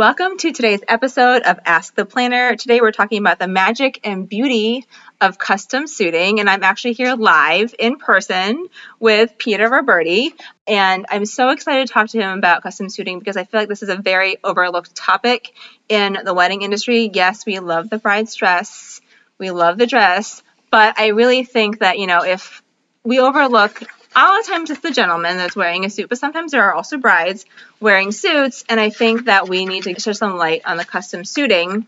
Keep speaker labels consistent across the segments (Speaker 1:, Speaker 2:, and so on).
Speaker 1: Welcome to today's episode of Ask the Planner. Today we're talking about the magic and beauty of custom suiting, and I'm actually here live in person with Peter Roberti. And I'm so excited to talk to him about custom suiting because I feel like this is a very overlooked topic in the wedding industry. Yes, we love the bride's dress, we love the dress, but I really think that, you know, if we overlook a lot of times it's the gentleman that's wearing a suit, but sometimes there are also brides wearing suits. And I think that we need to shed some light on the custom suiting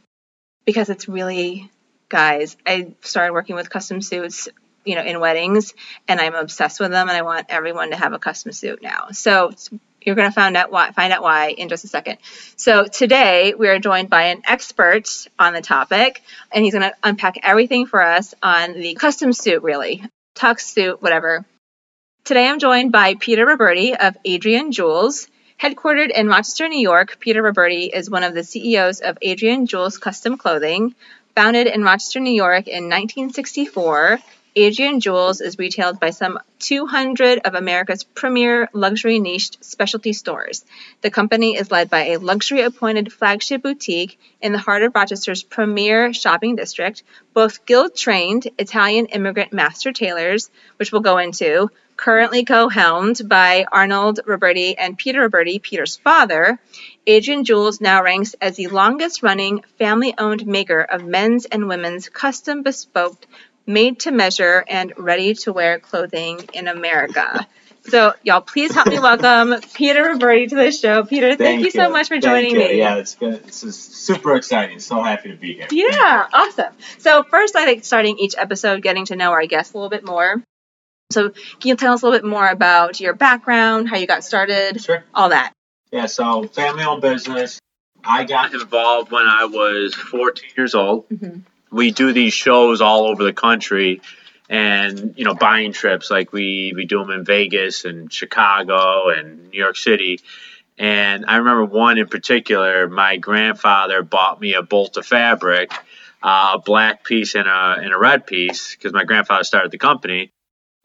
Speaker 1: because it's really, guys, I started working with custom suits, you know, in weddings and I'm obsessed with them and I want everyone to have a custom suit now. So you're going to find out why, find out why in just a second. So today we are joined by an expert on the topic and he's going to unpack everything for us on the custom suit, really, tux suit, whatever Today I'm joined by Peter Roberti of Adrian Jules. Headquartered in Rochester, New York, Peter Roberti is one of the CEOs of Adrian Jules Custom Clothing. Founded in Rochester, New York in 1964, Adrian Jules is retailed by some 200 of America's premier luxury niche specialty stores. The company is led by a luxury appointed flagship boutique in the heart of Rochester's premier shopping district, both guild trained Italian immigrant master tailors, which we'll go into, currently co-helmed by Arnold Roberti and Peter Roberti, Peter's father, Adrian Jules now ranks as the longest-running family-owned maker of men's and women's custom bespoke, made-to-measure, and ready-to-wear clothing in America. So, y'all, please help me welcome Peter Roberti to the show. Peter, thank, thank you, so much for joining
Speaker 2: me. Yeah, it's good. This is super exciting. So happy to be here.
Speaker 1: Yeah, awesome. So, first, I like starting each episode getting to know our guests a little bit more. So can you tell us a little bit more about your background, how you got started,
Speaker 2: sure.
Speaker 1: all that?
Speaker 2: Yeah, so family owned business. I got involved when I was 14 years old. Mm-hmm. We do these shows all over the country and, you know, buying trips like we, we do them in Vegas and Chicago and New York City. And I remember one in particular, my grandfather bought me a bolt of fabric, a black piece and a, and a red piece, because my grandfather started the company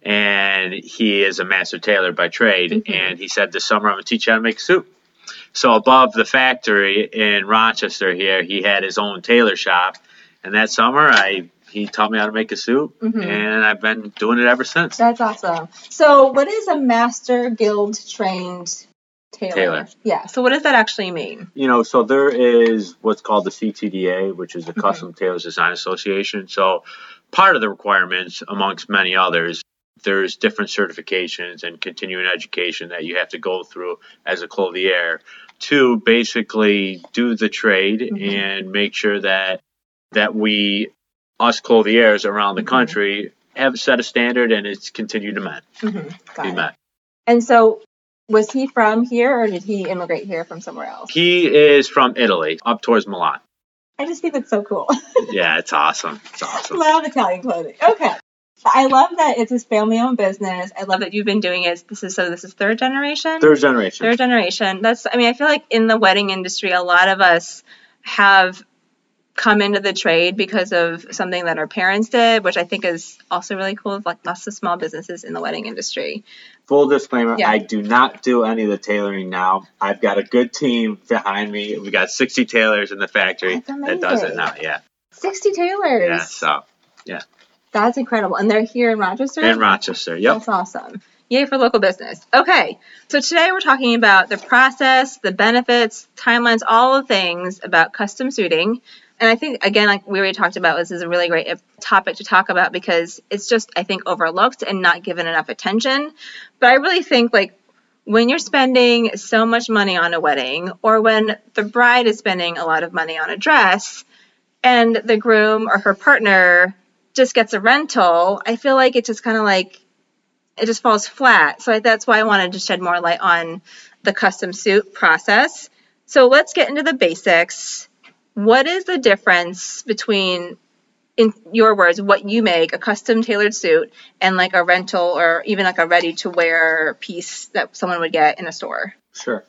Speaker 2: and he is a master tailor by trade. Mm-hmm. And he said, This summer I'm going to teach you how to make a suit. So above the factory in Rochester here, he had his own tailor shop. And that summer, I he taught me how to make a suit, mm-hmm. and I've been doing it ever since.
Speaker 1: That's awesome. So, what is a master guild trained tailor?
Speaker 2: tailor?
Speaker 1: Yeah. So, what does that actually mean?
Speaker 2: You know, so there is what's called the CTDA, which is the mm-hmm. Custom Tailors Design Association. So, part of the requirements, amongst many others, there's different certifications and continuing education that you have to go through as a clothier to basically do the trade mm-hmm. and make sure that that we us clothiers around the mm-hmm. country have set a standard and it's continued to met, mm-hmm. be met.
Speaker 1: And so was he from here or did he immigrate here from somewhere else?
Speaker 2: He is from Italy, up towards Milan.
Speaker 1: I just think that's so cool.
Speaker 2: yeah, it's awesome. It's awesome.
Speaker 1: Love Italian clothing. Okay. I love that it's his family owned business. I love that you've been doing it. This is so this is third generation?
Speaker 2: Third generation.
Speaker 1: Third generation. That's I mean, I feel like in the wedding industry a lot of us have come into the trade because of something that our parents did, which I think is also really cool. Like lots of small businesses in the wedding industry.
Speaker 2: Full disclaimer, yeah. I do not do any of the tailoring now. I've got a good team behind me. We got 60 tailors in the factory that does it now. Yeah.
Speaker 1: 60 tailors.
Speaker 2: Yeah, so yeah.
Speaker 1: That's incredible. And they're here in Rochester?
Speaker 2: In Rochester, yep.
Speaker 1: That's awesome. Yay for local business. Okay, so today we're talking about the process, the benefits, timelines, all the things about custom suiting. And I think, again, like we already talked about, this is a really great uh, topic to talk about because it's just, I think, overlooked and not given enough attention. But I really think, like, when you're spending so much money on a wedding, or when the bride is spending a lot of money on a dress, and the groom or her partner just gets a rental, I feel like it just kind of like it just falls flat. So that's why I wanted to shed more light on the custom suit process. So let's get into the basics. What is the difference between, in your words, what you make, a custom tailored suit, and like a rental or even like a ready to wear piece that someone would get in a store?
Speaker 2: Sure.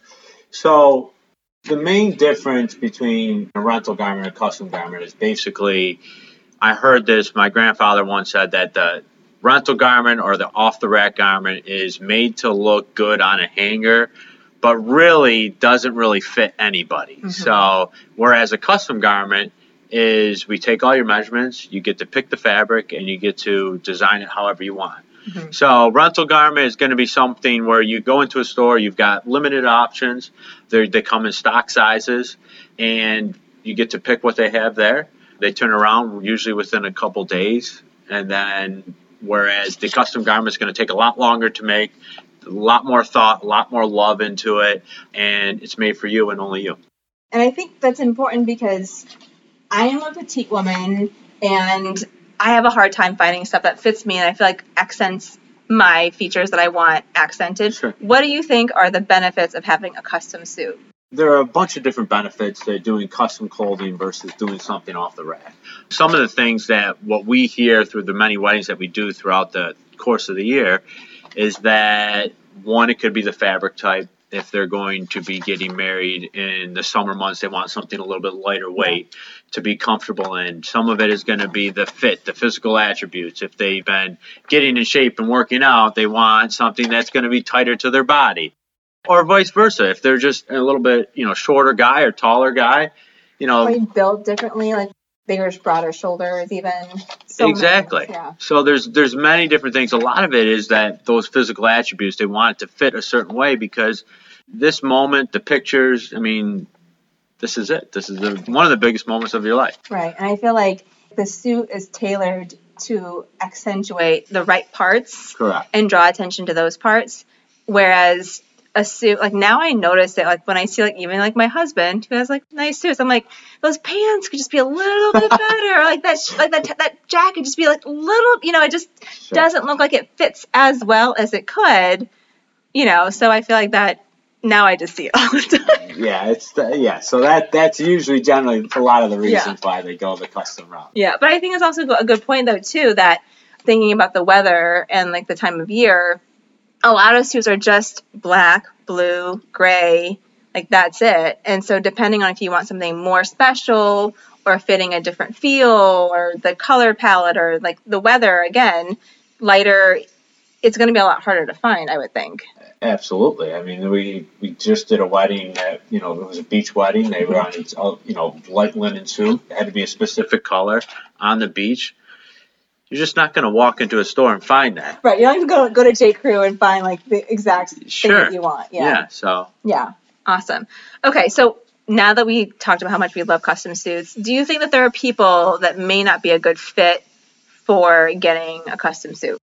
Speaker 2: So the main difference between a rental garment and a custom garment is basically, I heard this, my grandfather once said that the rental garment or the off the rack garment is made to look good on a hanger, but really doesn't really fit anybody. Mm-hmm. So, whereas a custom garment is we take all your measurements, you get to pick the fabric, and you get to design it however you want. Mm-hmm. So, rental garment is going to be something where you go into a store, you've got limited options. They're, they come in stock sizes, and you get to pick what they have there. They turn around usually within a couple days, and then whereas the custom garment is going to take a lot longer to make, a lot more thought, a lot more love into it, and it's made for you and only you.
Speaker 1: And I think that's important because I am a petite woman and I have a hard time finding stuff that fits me and I feel like accents my features that I want accented. Sure. What do you think are the benefits of having a custom suit?
Speaker 2: There are a bunch of different benefits to doing custom clothing versus doing something off the rack. Some of the things that what we hear through the many weddings that we do throughout the course of the year is that one, it could be the fabric type. If they're going to be getting married in the summer months, they want something a little bit lighter weight to be comfortable in. Some of it is going to be the fit, the physical attributes. If they've been getting in shape and working out, they want something that's going to be tighter to their body. Or vice versa. If they're just a little bit, you know, shorter guy or taller guy, you know,
Speaker 1: or built differently, like bigger, broader shoulders, even.
Speaker 2: So exactly. Many, yeah. So there's there's many different things. A lot of it is that those physical attributes they want it to fit a certain way because this moment, the pictures. I mean, this is it. This is the, one of the biggest moments of your life.
Speaker 1: Right, and I feel like the suit is tailored to accentuate the right parts
Speaker 2: Correct.
Speaker 1: and draw attention to those parts. Whereas a suit. Like now I notice it. Like when I see like even like my husband who has like nice suits, I'm like those pants could just be a little bit better. like that like that that jacket just be like little. You know, it just sure. doesn't look like it fits as well as it could. You know, so I feel like that now I just see it all the
Speaker 2: time. Yeah, it's the, yeah. So that that's usually generally a lot of the reasons yeah. why they go the custom route.
Speaker 1: Yeah, but I think it's also a good point though too that thinking about the weather and like the time of year Oh, a lot of suits are just black, blue, gray, like that's it. And so depending on if you want something more special or fitting a different feel or the color palette or like the weather again, lighter it's going to be a lot harder to find, I would think.
Speaker 2: Absolutely. I mean, we we just did a wedding that you know it was a beach wedding. They were mm-hmm. on uh, you know light linen suit. It had to be a specific color on the beach you're just not going to walk into a store and find that.
Speaker 1: Right. You're not going to go, go to J. Crew and find like the exact
Speaker 2: sure.
Speaker 1: thing that you want. Yeah.
Speaker 2: Yeah. So.
Speaker 1: Yeah. Awesome. Okay. So now that we talked about how much we love custom suits, do you think that there are people that may not be a good fit for getting a custom suit?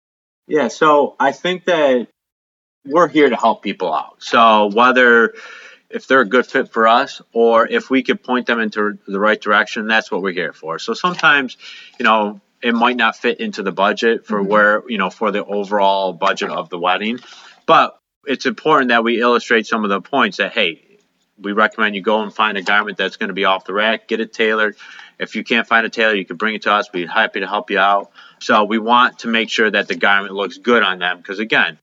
Speaker 2: Yeah. So I think that we're here to help people out. So whether if they're a good fit for us or if we could point them into the right direction, that's what we're here for. So sometimes, you know, it might not fit into the budget for mm-hmm. where you know for the overall budget of the wedding. But it's important that we illustrate some of the points that hey we recommend you go and find a garment that's going to be off the rack get it tailored. If you can't find a tailor you can bring it to us. We'd be happy to help you out. So we want to make sure that the garment looks good on them because again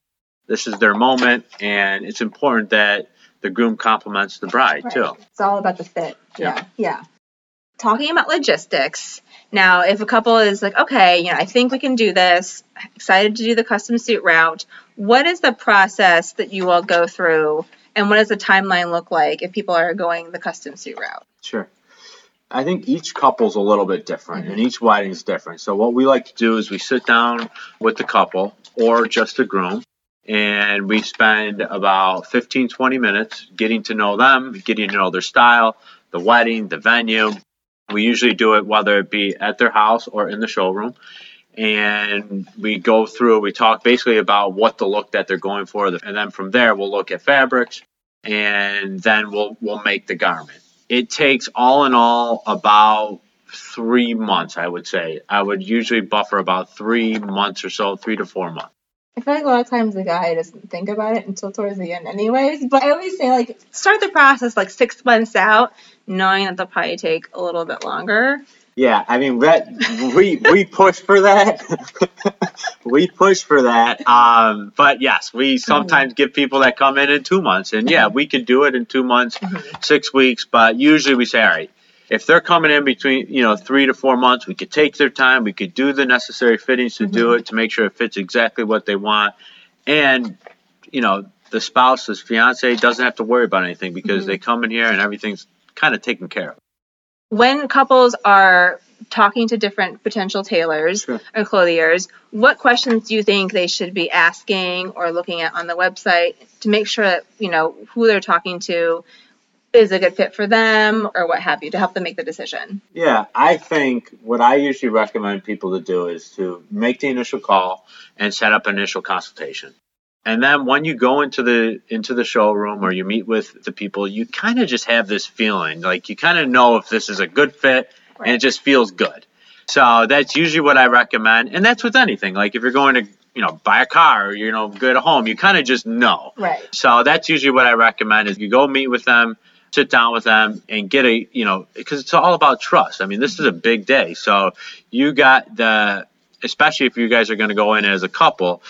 Speaker 2: this is their moment and it's important that the groom compliments the bride right. too.
Speaker 1: It's all about the fit. Yeah. Yeah, yeah. Talking about logistics now, if a couple is like, okay, you know, I think we can do this, excited to do the custom suit route, what is the process that you all go through and what does the timeline look like if people are going the custom suit route?
Speaker 2: Sure. I think each couple's a little bit different mm-hmm. and each wedding is different. So what we like to do is we sit down with the couple or just the groom and we spend about 15 20 minutes getting to know them, getting to know their style, the wedding, the venue, we usually do it whether it be at their house or in the showroom. And we go through, we talk basically about what the look that they're going for. And then from there, we'll look at fabrics and then we'll, we'll make the garment. It takes all in all about three months, I would say. I would usually buffer about three months or so, three to four months.
Speaker 1: I feel like a lot of times the guy doesn't think about it until towards the end, anyways. But I always say, like, start the process like six months out, knowing that they'll probably take a little bit longer.
Speaker 2: Yeah, I mean that we we push for that. we push for that. Um, but yes, we sometimes give people that come in in two months, and yeah, we could do it in two months, six weeks. But usually we say, all right, if they're coming in between you know three to four months, we could take their time. We could do the necessary fittings to do it to make sure it fits exactly what they want, and you know the spouse, fiance, doesn't have to worry about anything because they come in here and everything's kind of taken care of.
Speaker 1: When couples are talking to different potential tailors
Speaker 2: Sure.
Speaker 1: or clothiers, what questions do you think they should be asking or looking at on the website to make sure that, you know, who they're talking to is a good fit for them or what have you to help them make the decision?
Speaker 2: Yeah, I think what I usually recommend people to do is to make the initial call and set up an initial consultation. And then when you go into the into the showroom or you meet with the people, you kind of just have this feeling like you kind of know if this is a good fit and it just feels good. So that's usually what I recommend, and that's with anything. Like if you're going to you know buy a car or you know go to home, you kind of just know.
Speaker 1: Right.
Speaker 2: So that's usually what I recommend is you go meet with them, sit down with them, and get a you know because it's all about trust. I mean, this is a mm-hmm. big day, so you got the especially if you guys are going to go in as a couple,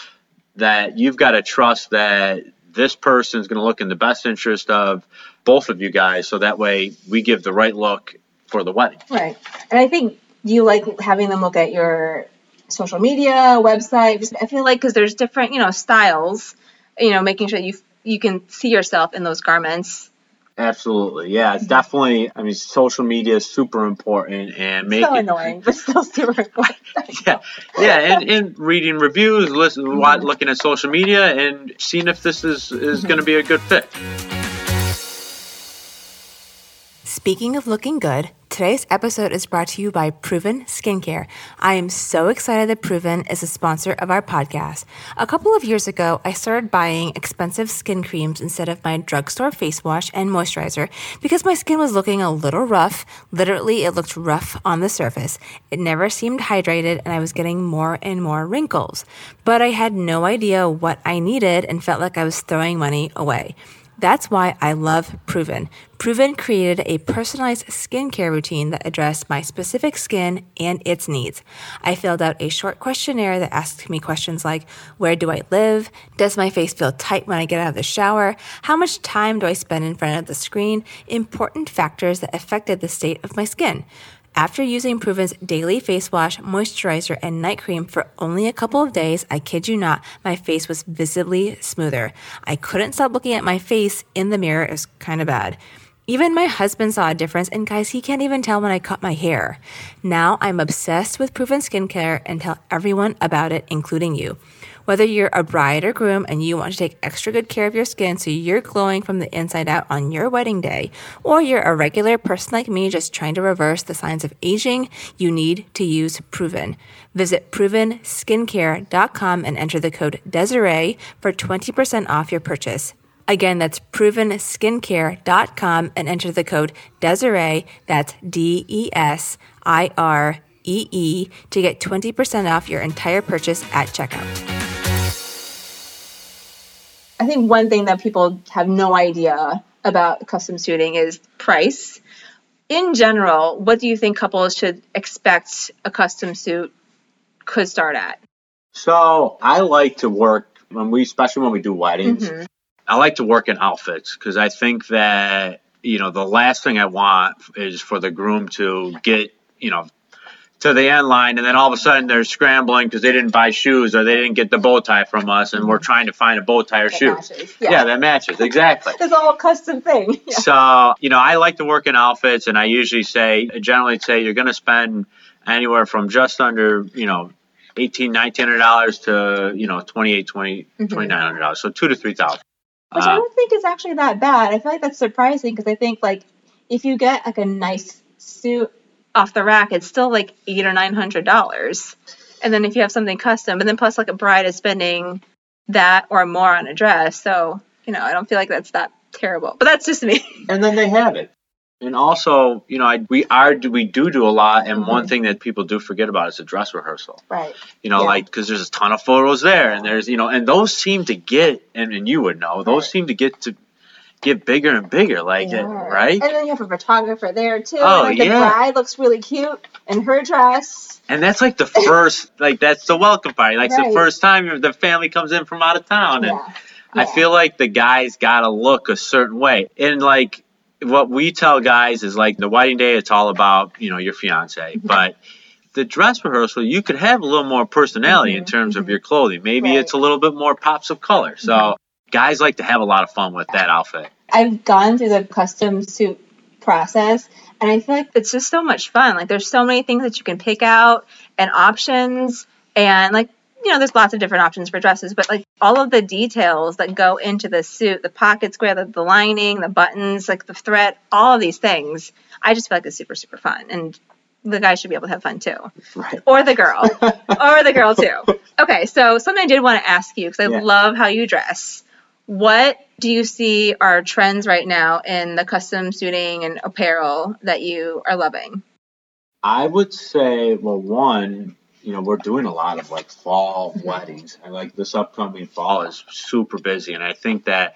Speaker 2: that you've got to trust that this person is going to look in the best interest of both of you guys, so that way we give the right look for the wedding.
Speaker 1: Right. And I think you like having them look at your social media, website. I feel like because there's different, you know, styles, you know, making sure you you can see yourself in those garments.
Speaker 2: Absolutely, yeah, it's definitely. I mean, social media is super important, and making.
Speaker 1: so
Speaker 2: it,
Speaker 1: annoying, but still super important.
Speaker 2: yeah, yeah, and, and reading reviews, listen, looking at social media, and seeing if this is is mm-hmm. going to be a good fit.
Speaker 3: Speaking of looking good, today's episode is brought to you by Proven Skincare. I am so excited that Proven is a sponsor of our podcast. A couple of years ago, I started buying expensive skin creams instead of my drugstore face wash and moisturizer because my skin was looking a little rough. Literally, it looked rough on the surface. It never seemed hydrated, and I was getting more and more wrinkles. But I had no idea what I needed and felt like I was throwing money away. That's why I love Proven. Proven created a personalized skincare routine that addressed my specific skin and its needs. I filled out a short questionnaire that asked me questions like Where do I live? Does my face feel tight when I get out of the shower? How much time do I spend in front of the screen? Important factors that affected the state of my skin. After using Proven's daily face wash, moisturizer, and night cream for only a couple of days, I kid you not, my face was visibly smoother. I couldn't stop looking at my face in the mirror. It was kind of bad. Even my husband saw a difference, and guys, he can't even tell when I cut my hair. Now I'm obsessed with Proven Skincare and tell everyone about it, including you. Whether you're a bride or groom and you want to take extra good care of your skin so you're glowing from the inside out on your wedding day, or you're a regular person like me just trying to reverse the signs of aging, you need to use Proven. Visit provenskincare.com and enter the code Desiree for 20% off your purchase. Again, that's provenskincare.com and enter the code Desiree, that's D E S I R E E, to get 20% off your entire purchase at checkout.
Speaker 1: Think one thing that people have no idea about custom suiting is price. In general, what do you think couples should expect a custom suit could start at?
Speaker 2: So I like to work when we, especially when we do weddings.
Speaker 1: Mhm.
Speaker 2: I like to work in outfits because I think that you know the last thing I want is for the groom to get you know to the end line and then all of a sudden they're scrambling because they didn't buy shoes or they didn't get the bow tie from us and we're trying to find a bow tie or
Speaker 1: That
Speaker 2: shoes.
Speaker 1: matches.
Speaker 2: Yeah. that matches exactly.
Speaker 1: It's all custom thing. Yeah.
Speaker 2: So, you know, I like to work in outfits and I usually say, generally say you're going to spend anywhere from just under, you know, eighteen, nineteen hundred dollars to, you know, twenty-eight, twenty,
Speaker 1: Mhm.
Speaker 2: twenty-nine hundred dollars. So two to three thousand.
Speaker 1: Which I
Speaker 2: Uh,
Speaker 1: don't think is actually that bad. I feel like that's surprising because I think like if you get like a nice suit off the rack, it's still like eight or nine hundred dollars. And then if you have something custom, and then plus like a bride is spending that or more on a dress, so you know I don't feel like that's that terrible. But that's just me.
Speaker 2: and then they have it. And also, you know, I, we are do we do do a lot, and one
Speaker 1: Mhm.
Speaker 2: thing that people do forget about is the dress rehearsal.
Speaker 1: Right.
Speaker 2: You know,
Speaker 1: Yeah.
Speaker 2: like because there's a ton of photos there, and there's you know, and those seem to get, and, and you would know, those
Speaker 1: Right.
Speaker 2: seem to get to get bigger and bigger, like it, right?
Speaker 1: And then you have a photographer there too.
Speaker 2: Oh,
Speaker 1: like the
Speaker 2: yeah.
Speaker 1: bride looks really cute in her dress.
Speaker 2: And that's like the first, like that's the welcome party. Like
Speaker 1: Right.
Speaker 2: the first time the family comes in from out of town, and
Speaker 1: Yeah.
Speaker 2: I feel like the guys gotta look a certain way. And like what we tell guys is like the wedding day, it's all about you know your fiance,
Speaker 1: Mm-hmm.
Speaker 2: but the dress rehearsal, you could have a little more personality in
Speaker 1: Mhm,
Speaker 2: terms of
Speaker 1: mhm.
Speaker 2: your clothing. Maybe
Speaker 1: Right.
Speaker 2: it's a little bit more pops of color. So
Speaker 1: Mhm.
Speaker 2: Guys like to have a lot of fun with that outfit.
Speaker 1: I've gone through the custom suit process and I feel like it's just so much fun. Like there's so many things that you can pick out and options and like you know, there's lots of different options for dresses, but like all of the details that go into the suit, the pocket square, the, the lining, the buttons, like the thread, all of these things, I just feel like it's super, super fun. And the guy should be able to have fun too.
Speaker 2: Right.
Speaker 1: Or the girl. or the girl too. Okay, so something I did want to ask you because I
Speaker 2: Yeah.
Speaker 1: love how you dress. What do you see are trends right now in the custom suiting and apparel that you are loving?
Speaker 2: I would say, well, one, you know, we're doing a lot of like fall weddings, and like this upcoming fall is super busy, and I think that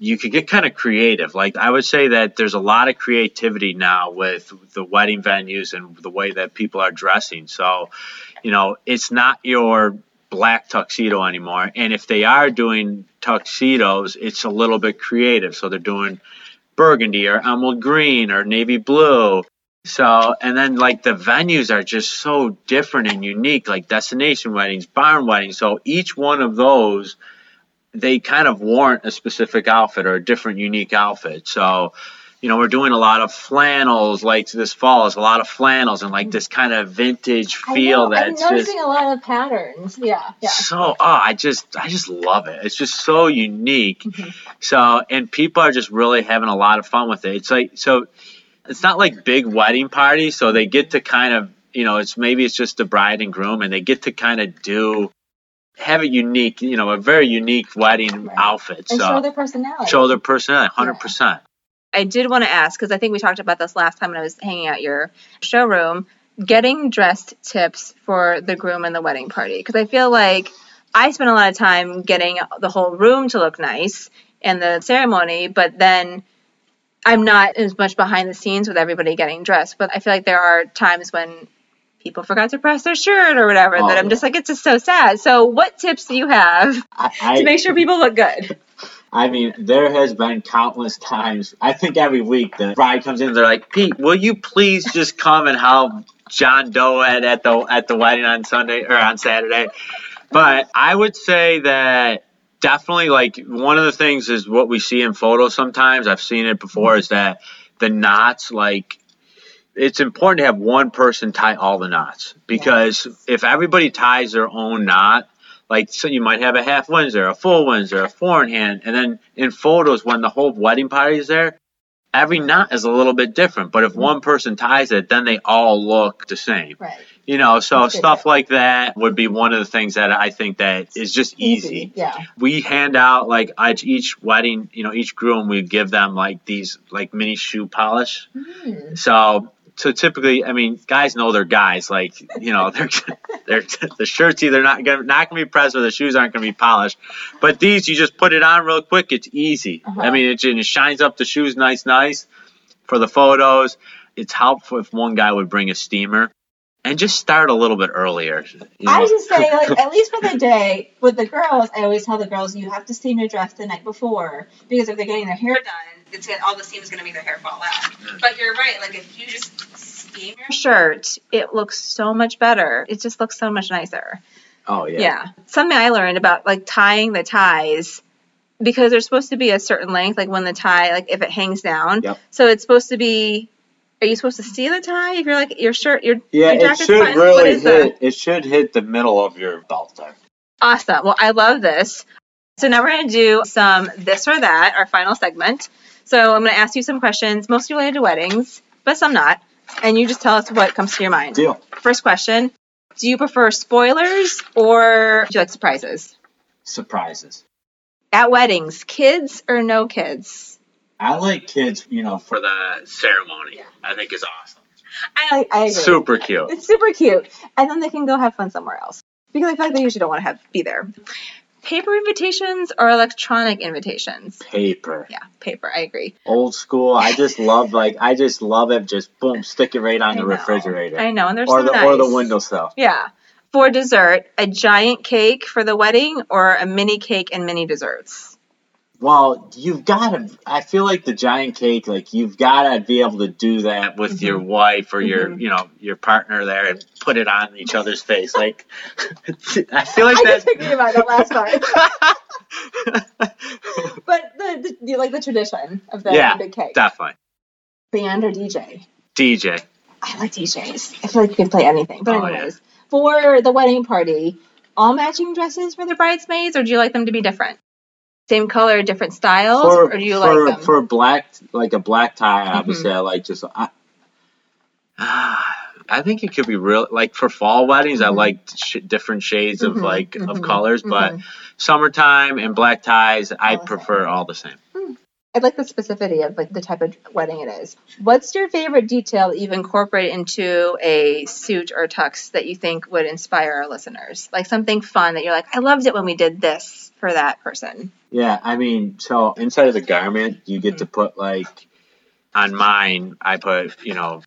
Speaker 2: you could get kind of creative. Like I would say that there's a lot of creativity now with the wedding venues and the way that people are dressing. So, you know, it's not your black tuxedo anymore, and if they are doing tuxedos, it's a little bit creative. So they're doing burgundy or emerald green or navy blue. So, and then like the venues are just so different and unique, like destination weddings, barn weddings. So each one of those, they kind of warrant a specific outfit or a different unique outfit. So, you know, we're doing a lot of flannels, like this fall is a lot of flannels and like this kind of vintage feel
Speaker 1: I'm
Speaker 2: that's just
Speaker 1: noticing a lot of patterns. Yeah, yeah.
Speaker 2: so oh i just i just love it it's just so unique
Speaker 1: Mhm.
Speaker 2: so and people are just really having a lot of fun with it it's like so it's not like big wedding parties so they get to kind of you know it's maybe it's just the bride and groom and they get to kind of do have a unique you know a very unique wedding
Speaker 1: Right.
Speaker 2: outfit
Speaker 1: And
Speaker 2: so
Speaker 1: show their personality.
Speaker 2: show their personality 100%
Speaker 1: I did want to ask because I think we talked about this last time when I was hanging out your showroom. Getting dressed tips for the groom and the wedding party because I feel like I spend a lot of time getting the whole room to look nice and the ceremony, but then I'm not as much behind the scenes with everybody getting dressed. But I feel like there are times when people forgot to press their shirt or whatever
Speaker 2: Oh,
Speaker 1: that I'm
Speaker 2: yeah.
Speaker 1: just like it's just so sad. So what tips do you have
Speaker 2: I,
Speaker 1: to make sure people look good?
Speaker 2: I mean, there has been countless times. I think every week the bride comes in, they're like, "Pete, will you please just come and help John Doe at, at the at the wedding on Sunday or on Saturday?" But I would say that definitely, like one of the things is what we see in photos. Sometimes I've seen it before. Is that the knots like it's important to have one person tie all the knots because if everybody ties their own knot, like so you might have a half Windsor, a full Windsor, a four in hand, and then in photos when the whole wedding party is there, every knot is a little bit different. But if one person ties it, then they all look the same.
Speaker 1: Right.
Speaker 2: You know, so
Speaker 1: That's good.
Speaker 2: stuff like that would be one of the things that I think that is just easy.
Speaker 1: Yeah.
Speaker 2: We hand out like each, each wedding, you know, each groom we give them like these like mini shoe polish.
Speaker 1: Hmm.
Speaker 2: So so typically, I mean, guys know they're guys. Like you know, they're they're the shirts either not gonna not gonna be pressed or the shoes aren't gonna be polished. But these, you just put it on real quick. It's easy.
Speaker 1: Uh-huh.
Speaker 2: I mean, it, it shines up the shoes nice, nice for the photos. It's helpful if one guy would bring a steamer and just start a little bit earlier. you
Speaker 1: I
Speaker 2: know.
Speaker 1: just say, like, at least for the day, with the girls, I always tell the girls, you have to steam your dress the night before. Because if they're getting their hair done, it's gonna, all the steam is going to make their hair fall out. Mm. But you're right, like, if you just steam your shirt, it looks so much better. It just looks so much nicer.
Speaker 2: oh yeah.
Speaker 1: Yeah. Something I learned about, like, tying the ties. Because they're supposed to be a certain length, like when the tie, like if it hangs down.
Speaker 2: Yep.
Speaker 1: So it's supposed to be. Are you supposed to see the tie if you're like your shirt, your
Speaker 2: Yeah,
Speaker 1: your
Speaker 2: it should
Speaker 1: buttoned? What
Speaker 2: really hit. It should hit the middle of your belt there.
Speaker 1: Awesome. Well, I love this. So now we're going to do some this or that, our final segment. So I'm going to ask you some questions, mostly related to weddings, but some not. And you just tell us what comes to your mind.
Speaker 2: Deal.
Speaker 1: First question Do you prefer spoilers or do you like surprises?
Speaker 2: Surprises.
Speaker 1: At weddings, kids or no kids?
Speaker 2: I like kids, you know, for the ceremony. I think is awesome.
Speaker 1: I, I agree.
Speaker 2: Super cute.
Speaker 1: It's super cute. And then they can go have fun somewhere else. Because I feel like they usually don't want to have be there. Paper invitations or electronic invitations?
Speaker 2: Paper.
Speaker 1: Yeah, paper. I agree.
Speaker 2: Old school. I just love like I just love it. Just boom, stick it right on
Speaker 1: I
Speaker 2: the
Speaker 1: know.
Speaker 2: refrigerator.
Speaker 1: I know, and they're
Speaker 2: or
Speaker 1: so
Speaker 2: the
Speaker 1: nice.
Speaker 2: or the windowsill.
Speaker 1: Yeah. For dessert, a giant cake for the wedding or a mini cake and mini desserts?
Speaker 2: Well, you've got to. I feel like the giant cake, like you've got to be able to do that with your
Speaker 1: Mm-hmm.
Speaker 2: wife or your, you know, your partner there, and put it on each other's face. Like, I feel like
Speaker 1: I
Speaker 2: that.
Speaker 1: just thinking about the last part. but the, the like the tradition of the
Speaker 2: yeah,
Speaker 1: big cake.
Speaker 2: definitely.
Speaker 1: Band or DJ?
Speaker 2: DJ.
Speaker 1: I like DJs. I feel like you can play anything. But
Speaker 2: Oh, yeah.
Speaker 1: anyways, for the wedding party, all matching dresses for the bridesmaids, or do you like them to be different? Same color, different styles,
Speaker 2: For,
Speaker 1: or do you
Speaker 2: for,
Speaker 1: like them? Mm-hmm.
Speaker 2: for black, like a black tie, obviously, I like just. I, I think it could be real. Like for fall weddings, I
Speaker 1: Mhm.
Speaker 2: like sh- different shades of
Speaker 1: Mhm,
Speaker 2: like of
Speaker 1: mhm,
Speaker 2: colors, but
Speaker 1: mhm.
Speaker 2: summertime and black ties, I
Speaker 1: All the
Speaker 2: prefer
Speaker 1: same.
Speaker 2: all the same.
Speaker 1: I like the specificity of like the type of wedding it is. What's your favorite detail that you've incorporated into a suit or tux that you think would inspire our listeners? Like something fun that you're like, I loved it when we did this for that person.
Speaker 2: Yeah, I mean, so inside of the garment, you get
Speaker 1: Mm-hmm.
Speaker 2: to put like on mine, I put you know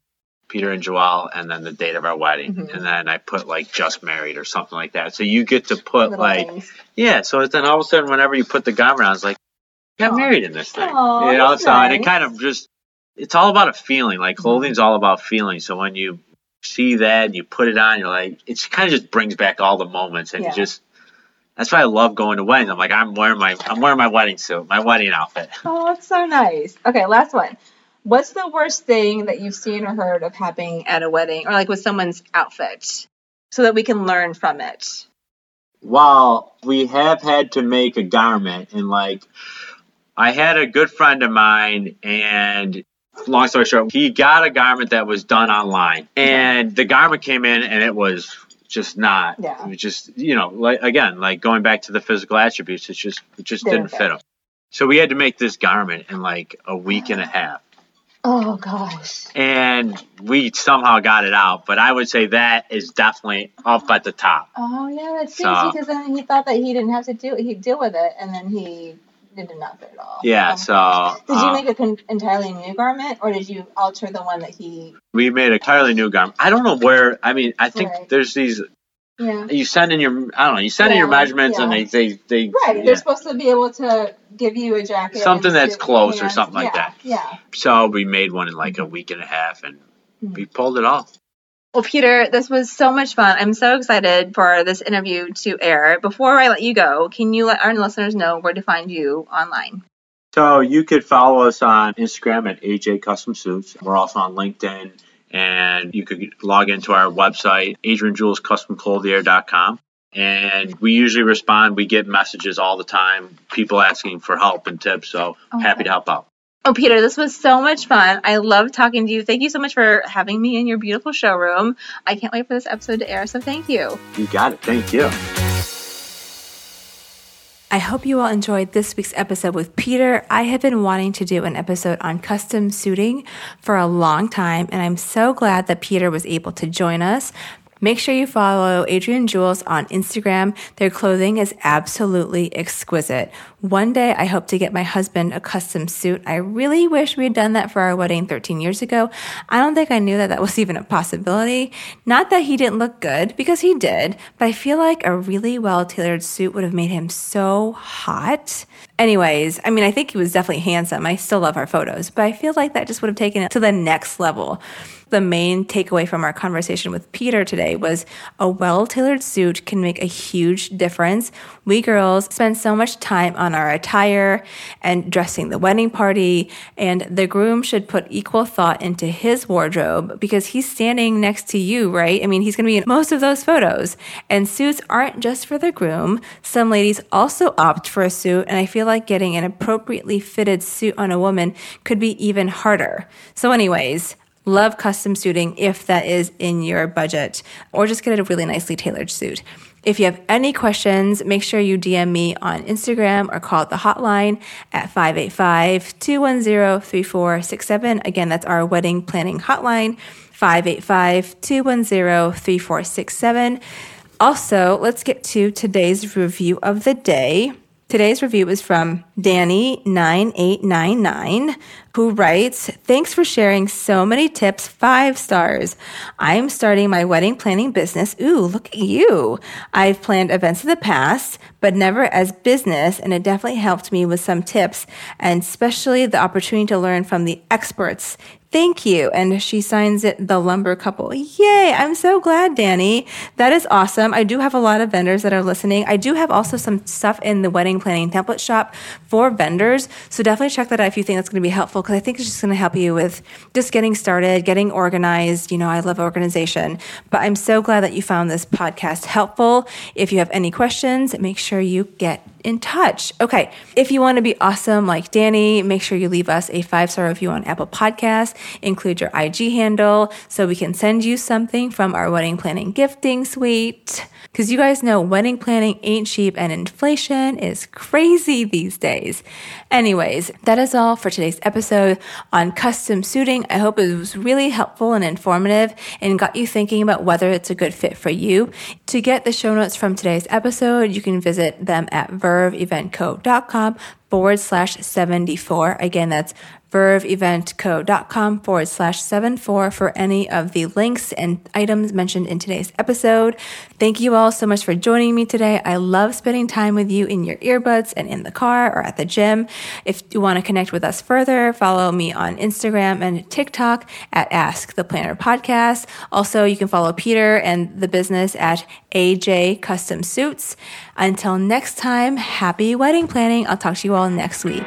Speaker 2: Peter and Joelle, and then the date of our wedding,
Speaker 1: Mhm.
Speaker 2: and then I put like just married or something like that. So you get to put
Speaker 1: Little
Speaker 2: like
Speaker 1: things.
Speaker 2: yeah. So then all of a sudden, whenever you put the garment on, it's like got married in this thing.
Speaker 1: Aw,
Speaker 2: you know,
Speaker 1: that's
Speaker 2: so and it kind of just it's all about a feeling. Like
Speaker 1: Mhm.
Speaker 2: clothing's all about feeling. So when you see that and you put it on, you're like it kind of just brings back all the moments, and
Speaker 1: Yeah.
Speaker 2: just that's why I love going to weddings. I'm like I'm wearing my I'm wearing my wedding suit, my wedding outfit.
Speaker 1: Oh, it's so nice. Okay, last one. What's the worst thing that you've seen or heard of happening at a wedding or like with someone's outfit so that we can learn from it?
Speaker 2: While we have had to make a garment, and like I had a good friend of mine, and long story short, he got a garment that was done online, and the garment came in, and it was just not.
Speaker 1: Yeah.
Speaker 2: It was just you know, like again, like going back to the physical attributes, it just it just
Speaker 1: Didn't
Speaker 2: didn't
Speaker 1: fit.
Speaker 2: him. So we had to make this garment in like a week and a half.
Speaker 1: Oh gosh.
Speaker 2: And we somehow got it out, but I would say that is definitely up at the top.
Speaker 1: Oh yeah, that's
Speaker 2: So-
Speaker 1: stinks because then he thought that he didn't have to do he'd deal with it, and then he did not fit at all.
Speaker 2: Yeah,
Speaker 1: Oh,
Speaker 2: so
Speaker 1: did you
Speaker 2: uh,
Speaker 1: make a con- entirely new garment, or did you alter the one that he?
Speaker 2: we made a entirely new garment. I don't know where. I mean, I think
Speaker 1: Right.
Speaker 2: there's these.
Speaker 1: Yeah.
Speaker 2: You send in your. I don't know. You send in your
Speaker 1: Yeah,
Speaker 2: measurements, and they they they.
Speaker 1: Right.
Speaker 2: yeah.
Speaker 1: They're supposed to be able to give you a jacket.
Speaker 2: Something that's close or something like that.
Speaker 1: Yeah.
Speaker 2: So we made one in like a week and a half, and
Speaker 1: Mhm.
Speaker 2: we pulled it off.
Speaker 1: Well, Peter, this was so much fun. I'm so excited for this interview to air. Before I let you go, can you let our listeners know where to find you online?
Speaker 2: So you could follow us on Instagram at AJ Custom Suits. We're also on LinkedIn, and you could log into our website, AdrianJulesCustomClothier.com. And we usually respond. We get messages all the time, people asking for help and tips. So oh, happy to help out.
Speaker 1: Oh, Peter, this was so much fun. I love talking to you. Thank you so much for having me in your beautiful showroom. I can't wait for this episode to air, so thank you.
Speaker 2: You got it. Thank you.
Speaker 3: I hope you all enjoyed this week's episode with Peter. I have been wanting to do an episode on custom suiting for a long time, and I'm so glad that Peter was able to join us. Make sure you follow Adrian Jules on Instagram. Their clothing is absolutely exquisite. One day, I hope to get my husband a custom suit. I really wish we had done that for our wedding 13 years ago. I don't think I knew that that was even a possibility. Not that he didn't look good, because he did, but I feel like a really well tailored suit would have made him so hot. Anyways, I mean, I think he was definitely handsome. I still love our photos, but I feel like that just would have taken it to the next level. The main takeaway from our conversation with Peter today was a well tailored suit can make a huge difference. We girls spend so much time on our attire and dressing the wedding party, and the groom should put equal thought into his wardrobe because he's standing next to you, right? I mean, he's gonna be in most of those photos. And suits aren't just for the groom. Some ladies also opt for a suit, and I feel like getting an appropriately fitted suit on a woman could be even harder. So, anyways,
Speaker 1: Love custom suiting if that is in your budget, or just get a really nicely tailored suit. If you have any questions, make sure you DM me on Instagram or call the hotline at 585 210 3467. Again, that's our wedding planning hotline, 585 210 3467. Also, let's get to today's review of the day. Today's review is from Danny9899, who writes, Thanks for sharing so many tips, five stars. I'm starting my wedding planning business. Ooh, look at you. I've planned events in the past, but never as business, and it definitely helped me with some tips, and especially the opportunity to learn from the experts. Thank you. And she signs it the lumber couple. Yay. I'm so glad, Danny. That is awesome. I do have a lot of vendors that are listening. I do have also some stuff in the wedding planning template shop for vendors. So definitely check that out if you think that's going to be helpful because I think it's just going to help you with just getting started, getting organized. You know, I love organization, but I'm so glad that you found this podcast helpful. If you have any questions, make sure you get in touch. Okay. If you want to be awesome like Danny, make sure you leave us a five star review on Apple Podcasts. Include your IG handle so we can send you something from our wedding planning gifting suite. Because you guys know wedding planning ain't cheap and inflation is crazy these days. Anyways, that is all for today's episode on custom suiting. I hope it was really helpful and informative and got you thinking about whether it's a good fit for you. To get the show notes from today's episode, you can visit them at verveeventco.com forward slash 74. Again, that's verveeventco.com forward slash 74 for any of the links and items mentioned in today's episode. Thank you all so much for joining me today. I love spending time with you in your earbuds and in the car or at the gym. If you want to connect with us further, follow me on Instagram and TikTok at Ask the Planner Podcast. Also, you can follow Peter and the business at AJ Custom Suits. Until next time, happy wedding planning. I'll talk to you all next week.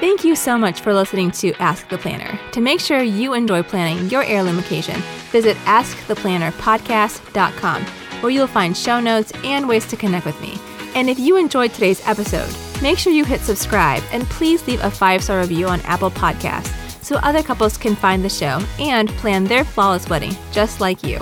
Speaker 1: Thank you so much for listening to Ask the Planner. To make sure you enjoy planning your heirloom occasion, visit AskThePlannerPodcast.com, where you'll find show notes and ways to connect with me. And if you enjoyed today's episode, make sure you hit subscribe and please leave a five star review on Apple Podcasts so other couples can find the show and plan their flawless wedding just like you.